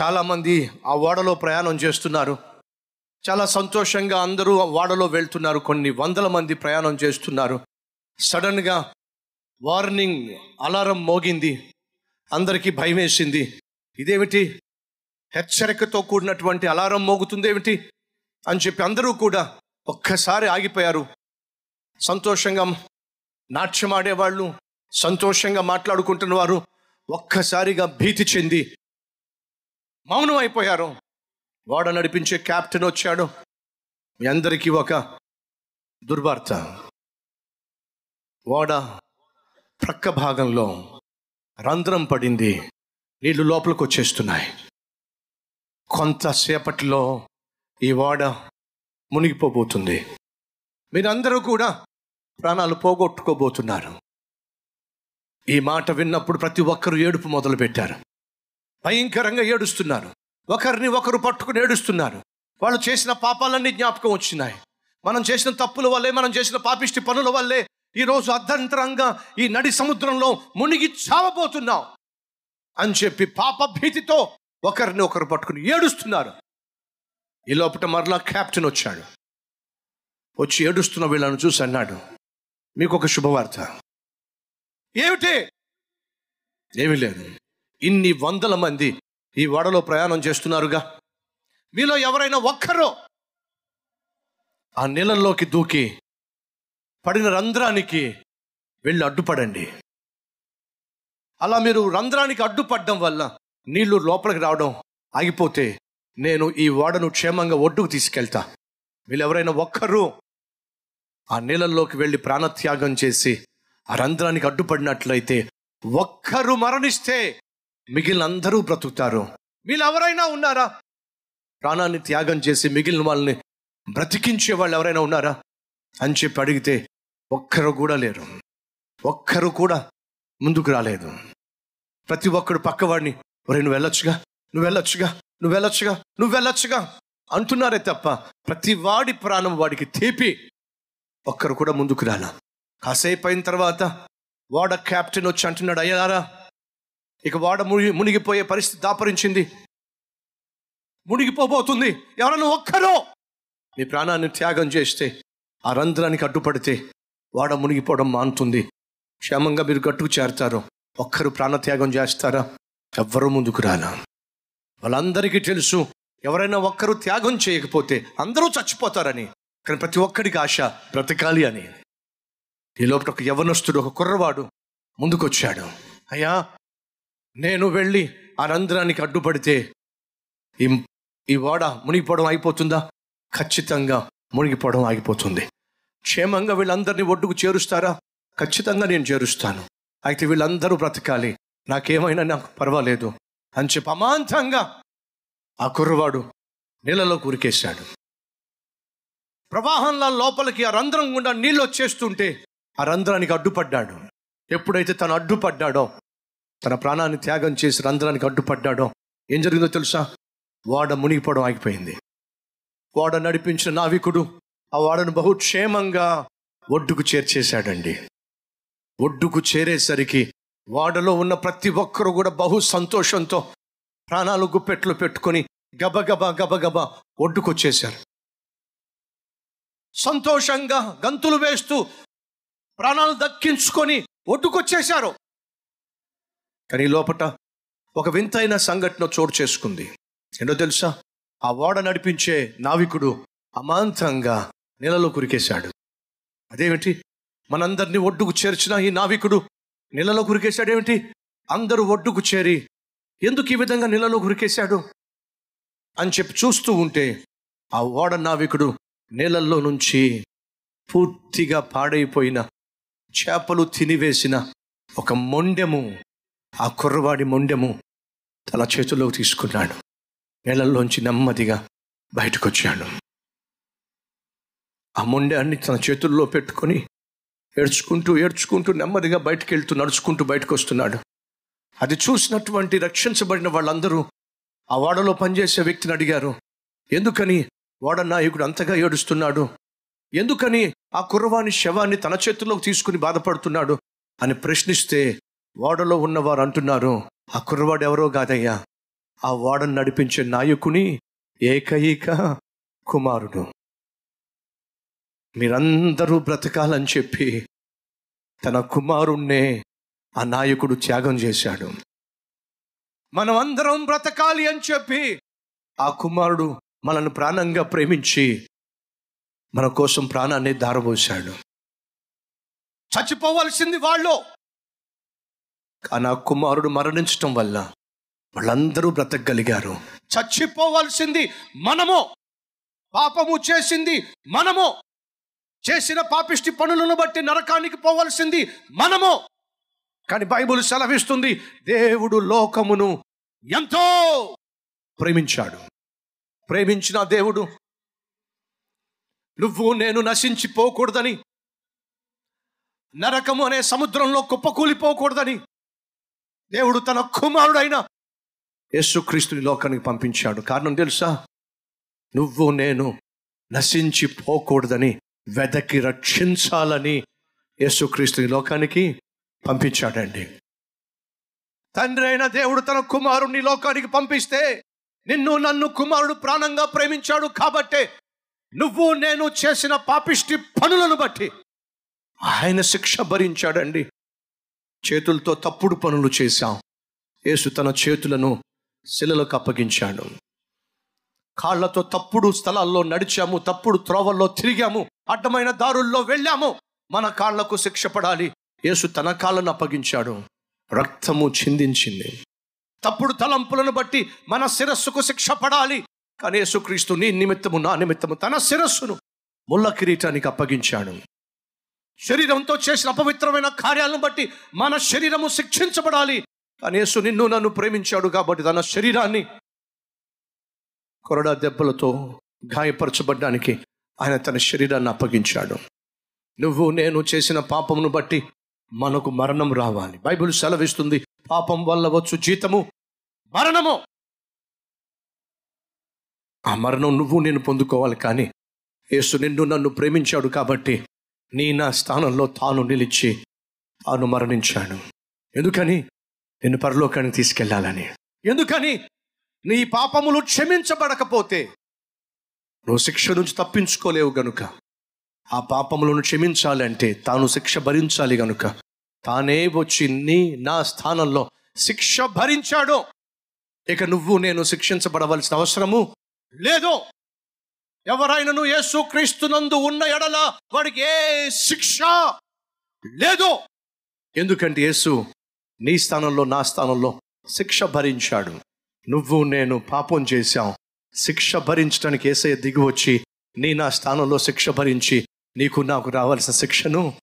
చాలామంది ఆ ఓడలో ప్రయాణం చేస్తున్నారు. చాలా సంతోషంగా అందరూ ఆ ఓడలో వెళ్తున్నారు. కొన్ని వందల మంది ప్రయాణం చేస్తున్నారు. సడన్గా వార్నింగ్ అలారం మోగింది. అందరికీ భయం వేసింది ఇదేమిటి? హెచ్చరికతో కూడినటువంటి అలారం మోగుతుందేమిటి? అని చెప్పి అందరూ కూడా ఒక్కసారి ఆగిపోయారు. సంతోషంగా నాట్యం ఆడేవాళ్ళు సంతోషంగా మాట్లాడుకుంటున్న వారు ఒక్కసారిగా భీతి చెంది మౌనం అయిపోయారు వాడ నడిపించే క్యాప్టెన్ వచ్చాడు. మీ అందరికీ ఒక దుర్వార్త. ఓడ ప్రక్క భాగంలో రంధ్రం పడింది. నీళ్ళు లోపలికి వచ్చేస్తున్నాయి. కొంతసేపట్లో ఈ ఓడ మునిగిపోబోతుంది. మీరందరూ కూడా ప్రాణాలు పోగొట్టుకోబోతున్నారు. ఈ మాట విన్నప్పుడు ప్రతి ఒక్కరూ ఏడుపు మొదలు పెట్టారు భయంకరంగా ఏడుస్తున్నారు ఒకరిని ఒకరు పట్టుకుని ఏడుస్తున్నారు వాళ్ళు చేసిన పాపాలన్నీ జ్ఞాపకం వచ్చినాయి. మనం చేసిన తప్పుల వల్లే మనం చేసిన పాపిష్టి పనుల వల్లే ఈరోజు అర్ధంతరంగా ఈ నడి సముద్రంలో మునిగి చావబోతున్నాం అని చెప్పి పాప భీతితో ఒకరిని ఒకరు పట్టుకుని ఏడుస్తున్నారు. ఈ లోపల మరలా కెప్టెన్ వచ్చాడు. వచ్చి ఏడుస్తున్న వీళ్ళను చూసి అన్నాడు మీకు ఒక శుభవార్త. ఏమిటి? ఏమీ లేదు. ఇన్ని వందల మంది ఈ వడలో ప్రయాణం చేస్తున్నారుగా? మీలో ఎవరైనా ఒక్కరో ఆ నీళ్ళల్లోకి దూకి పడిన రంధ్రానికి వెళ్ళి అడ్డుపడండి. అలా మీరు రంధ్రానికి అడ్డుపడడం వల్ల నీళ్ళు లోపలికి రావడం ఆగిపోతే నేను ఈ ఓడను క్షేమంగా ఒడ్డుకు తీసుకెళ్తా. వీళ్ళు ఎవరైనా ఒక్కరు ఆ నీళ్ళల్లోకి వెళ్ళి ప్రాణత్యాగం చేసి ఆ రంధ్రానికి అడ్డుపడినట్లయితే ఒక్కరు మరణిస్తే మిగిలిన అందరూ బ్రతుకుతారు. వీళ్ళు ఎవరైనా ఉన్నారా? ప్రాణాన్ని త్యాగం చేసి మిగిలిన వాళ్ళని బ్రతికించే వాళ్ళు ఎవరైనా ఉన్నారా? అని చెప్పి అడిగితే ఒక్కరు కూడా లేరు. ఒక్కరు కూడా ముందుకు రాలేదు. ప్రతి ఒక్కడు పక్కవాడిని ఒరే నువ్వు వెళ్ళొచ్చుగా నువ్వు వెళ్ళొచ్చుగా నువ్వు వెళ్ళొచ్చుగా నువ్వు వెళ్ళొచ్చుగా అంటున్నారే తప్ప ప్రతి వాడి ప్రాణం వాడికి తీపి. ఒక్కరు కూడా ముందుకు రాలా. కాసేపు అయిన తర్వాత వాడ కెప్టెన్ వచ్చి అంటున్నాడు అయ్యారా ఇక వాడ మునిగి మునిగిపోయే పరిస్థితి దాపరించింది. మునిగిపోబోతుంది. ఎవరన్నా ఒక్కరో! మీ ప్రాణాన్ని త్యాగం చేస్తే ఆ రంధ్రానికి అడ్డుపడితే వాడ మునిగిపోవడం మానుతుంది. క్షేమంగా మీరు గట్టుకు చేరతారు. ఒక్కరు ప్రాణత్యాగం చేస్తారా? ఎవ్వరూ ముందుకు రాలా. వాళ్ళందరికీ తెలుసు ఎవరైనా ఒక్కరు త్యాగం చేయకపోతే అందరూ చచ్చిపోతారని. కానీ ప్రతి ఒక్కడికి ఆశ బ్రతకాలి అని. ఈ లోపల ఒక యవనస్తుడు ఒక కుర్రవాడు ముందుకొచ్చాడు. అయ్యా నేను వెళ్ళి ఆ రంధ్రానికి అడ్డుపడితే ఈ ఈ ఓడ మునిగిపోవడం అయిపోతుందా ఖచ్చితంగా మునిగిపోవడం ఆగిపోతుంది. క్షేమంగా వీళ్ళందరినీ ఒడ్డుకు చేరుస్తారా? ఖచ్చితంగా నేను చేరుస్తాను. అయితే వీళ్ళందరూ బ్రతకాలి. నాకేమైనా నాకు పర్వాలేదు అని చెప్పి అమాంతంగా ఆ కుర్రవాడు నీళ్ళలో కురికేశాడు. ప్రవాహంలో లోపలికి ఆ రంధ్రం గుండా నీళ్ళు వచ్చేస్తుంటే ఆ రంధ్రానికి అడ్డుపడ్డాడు. ఎప్పుడైతే తను అడ్డుపడ్డాడో తన ప్రాణాన్ని త్యాగం చేసి రంధ్రానికి అడ్డుపడ్డాడో ఏం జరిగిందో తెలుసా? వాడ మునిగిపోవడం ఆగిపోయింది. వాడ నడిపించిన నావికుడు ఆ వాడను బహుక్షేమంగా ఒడ్డుకు చేర్చేశాడండి. ఒడ్డుకు చేరేసరికి వాడలో ఉన్న ప్రతి ఒక్కరు కూడా బహు సంతోషంతో ప్రాణాలు గుప్పెట్లు పెట్టుకొని గబగబా గబగబా ఒడ్డుకొచ్చేశారు. సంతోషంగా గంతులు వేస్తూ ప్రాణాలు దక్కించుకొని ఒడ్డుకొచ్చేశారు. కానీ లోపట ఒక వింతైన సంఘటన చోటు చేసుకుంది. ఏంటో తెలుసా? ఆ ఓడ నడిపించే నావికుడు అమాంతంగా నీళ్ళలో కురికేశాడు. అదేమిటి? మనందరినీ ఒడ్డుకు చేర్చిన ఈ నావికుడు నీళ్ళలో కురికేశాడేమిటి అందరూ ఒడ్డుకు చేరి ఎందుకు ఈ విధంగా నీళ్ళలో కురికేశాడు? అని చెప్పి చూస్తూ ఉంటే ఆ ఓడ నావికుడు నీళ్ళల్లో నుంచి పూర్తిగా పాడైపోయిన చేపలు తినివేసిన ఒక మొండెము ఆ కుర్రవాడి మొండెము తన చేతుల్లోకి తీసుకున్నాడు. నీళ్ళల్లోంచి నెమ్మదిగా బయటకు వచ్చాడు ఆ మొండాన్ని తన చేతుల్లో పెట్టుకొని ఏడ్చుకుంటూ ఏడ్చుకుంటూ నెమ్మదిగా బయటకు వెళ్తూ నడుచుకుంటూ బయటకు వస్తున్నాడు అది చూసినటువంటి రక్షించబడిన వాళ్ళందరూ ఆ వాడలో పనిచేసే వ్యక్తిని అడిగారు. ఎందుకని వాడ నాయకుడు అంతగా ఏడుస్తున్నాడు? ఎందుకని ఆ కుర్రవాని శవాన్ని తన చేతుల్లోకి తీసుకుని బాధపడుతున్నాడు? అని ప్రశ్నిస్తే ఓడలో ఉన్నవారు అంటున్నారు ఆ కుర్రవాడు ఎవరో కాదయ్యా. ఆ ఓడను నడిపించే నాయకుని ఏకైక కుమారుడు. మీరందరూ బ్రతకాలని చెప్పి తన కుమారుణ్ణే ఆ నాయకుడు త్యాగం చేశాడు. మనం అందరం బ్రతకాలి అని చెప్పి ఆ కుమారుడు మనల్ని ప్రాణంగా ప్రేమించి మన కోసం ప్రాణాన్ని దారబోశాడు. చచ్చిపోవలసింది వాళ్ళు. కానీ ఆ కుమారుడు మరణించటం వల్ల వాళ్ళందరూ బ్రతకగలిగారు. చచ్చిపోవాల్సింది మనము. పాపము చేసింది మనము. చేసిన పాపిష్టి పనులను బట్టి నరకానికి పోవాల్సింది మనము. కానీ బైబుల్ సెలవిస్తుంది దేవుడు లోకమును ఎంతో ప్రేమించాడు. ప్రేమించిన దేవుడు నువ్వు నేను నశించిపోకూడదని నరకము అనే సముద్రంలో కుప్పకూలిపోకూడదని దేవుడు తన కుమారుడైన యేసుక్రీస్తుని లోకానికి పంపించాడు. కారణం తెలుసా? నువ్వు నేను నశించిపోకూడదని వెదకి రక్షించాలని యేసుక్రీస్తుని లోకానికి పంపించాడండి. తండ్రి అయిన దేవుడు తన కుమారుణ్ణి లోకానికి పంపిస్తే నిన్ను నన్ను కుమారుడు ప్రాణంగా ప్రేమించాడు కాబట్టే నువ్వు నేను చేసిన పాపిష్టి పనులను బట్టి ఆయన శిక్ష భరించాడండి. చేతులతో తప్పుడు పనులు చేశాం. యేసు తన చేతులను శిలలకు అప్పగించాడు. కాళ్ళతో తప్పుడు స్థలాల్లో నడిచాము తప్పుడు త్రోవల్లో తిరిగాము అడ్డమైన దారుల్లో వెళ్ళాము. మన కాళ్ళకు శిక్ష పడాలి. యేసు తన కాళ్ళను అప్పగించాడు. రక్తము చిందించింది. తప్పుడు తలంపులను బట్టి మన శిరస్సుకు శిక్ష పడాలి. కానీ యేసుక్రీస్తు నీ నిమిత్తము నా నిమిత్తము తన శిరస్సును ముళ్ళ కిరీటానికి అప్పగించాడు. శరీరంతో చేసిన అపవిత్రమైన కార్యాలను బట్టి మన శరీరము శిక్షించబడాలి. కానీ యేసు నిన్ను నన్ను ప్రేమించాడు కాబట్టి తన శరీరాన్ని కొరడా దెబ్బలతో గాయపరచబడ్డానికి ఆయన తన శరీరాన్ని అప్పగించాడు. నువ్వు నేను చేసిన పాపమును బట్టి మనకు మరణం రావాలి. బైబిల్ సెలవిస్తుంది పాపం వల్ల వచ్చు జీతము మరణము. ఆ మరణం నువ్వు నేను పొందుకోవాలి. కానీ యేసు నిన్ను నన్ను ప్రేమించాడు కాబట్టి నీ నా స్థానంలో తాను నిలిచి తాను మరణించాడు ఎందుకని? నిన్ను పరలోకానికి తీసుకెళ్ళాలని. ఎందుకని? నీ పాపములు క్షమించబడకపోతే నువ్వు శిక్ష నుంచి తప్పించుకోలేవు గనుక. ఆ పాపములను క్షమించాలంటే తాను శిక్ష భరించాలి గనుక. తానే వచ్చి నీ నా స్థానంలో శిక్ష భరించాడు. ఇక నువ్వు నేను శిక్షించబడవలసిన అవసరము లేదు ఎవరైనాను యేసు క్రీస్తునందు ఉన్న ఎడల వాడికి ఏ శిక్ష లేదు. ఎందుకంటే యేసు నీ స్థానంలో నా స్థానంలో శిక్ష భరించాడు. నువ్వు నేను పాపం చేశాం. శిక్ష భరించడానికి ఏసయ్య దిగి వచ్చి నీ నా స్థానంలో శిక్ష భరించి నీకు నాకు రావాల్సిన శిక్షను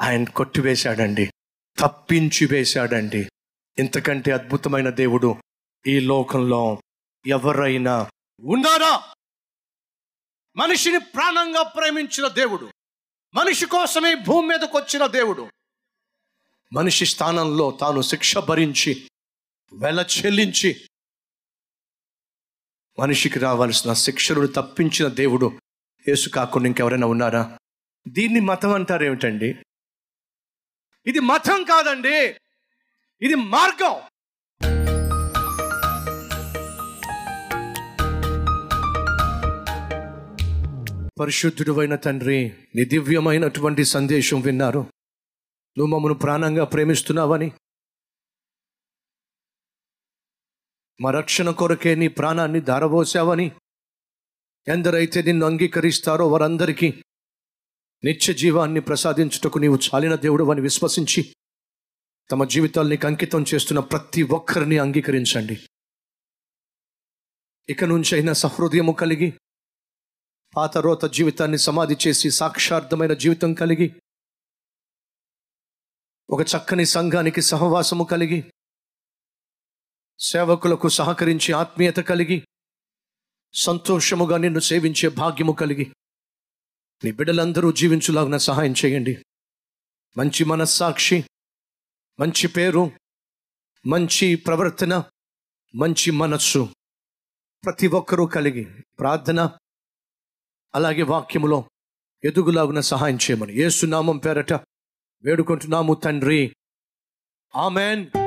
ఆయన కొట్టివేశాడండి. తప్పించి వేశాడండి. ఇంతకంటే అద్భుతమైన దేవుడు ఈ లోకంలో ఎవరైనా ఉన్నారా? మనిషిని ప్రాణంగా ప్రేమించిన దేవుడు. మనిషి కోసమే భూమి మీదకు వచ్చిన దేవుడు. మనిషి స్థానంలో తాను శిక్ష భరించి వెల చెల్లించి మనిషికి రావాల్సిన శిక్షలను తప్పించిన దేవుడు యేసు కాకుండా ఇంకెవరైనా ఉన్నారా? దీన్ని మతం అంటారు ఏమిటండి? ఇది మతం కాదండి. ఇది మార్గం. పరిశుద్ధుడు అయిన తండ్రి నీ దివ్యమైనటువంటి సందేశం విన్నారు. నువ్వు మమ్మను ప్రాణంగా ప్రేమిస్తున్నావని మా రక్షణ కొరకే నీ ప్రాణాన్ని దారబోసావని ఎందరైతే నిన్ను అంగీకరిస్తారో వారందరికీ నిత్య జీవాన్ని ప్రసాదించుటకు నీవు చాలిన దేవుడు అని విశ్వసించి తమ జీవితాల్ని అంకితం చేస్తున్న ప్రతి ఒక్కరిని అంగీకరించండి. ఇక నుంచైనా సహృదయము కలిగి పాత రోత జీవితాన్ని సమాధి చేసి సాక్షార్థమైన జీవితం కలిగి ఒక చక్కని సంఘానికి సహవాసము కలిగి సేవకులకు సహకరించి ఆత్మీయత కలిగి సంతోషముగా నిన్ను సేవించే భాగ్యము కలిగి నీ బిడ్డలందరూ జీవించులాగున సహాయం చేయండి. మంచి మనస్సాక్షి మంచి పేరు మంచి ప్రవర్తన మంచి మనస్సు ప్రతి ఒక్కరూ కలిగి ప్రార్థన అలాగే వాక్యములో ఎదుగులాగున సహాయం చేయమని. ఏసునామం పేరట వేడుకుంటున్నాము తండ్రి. ఆమెన్.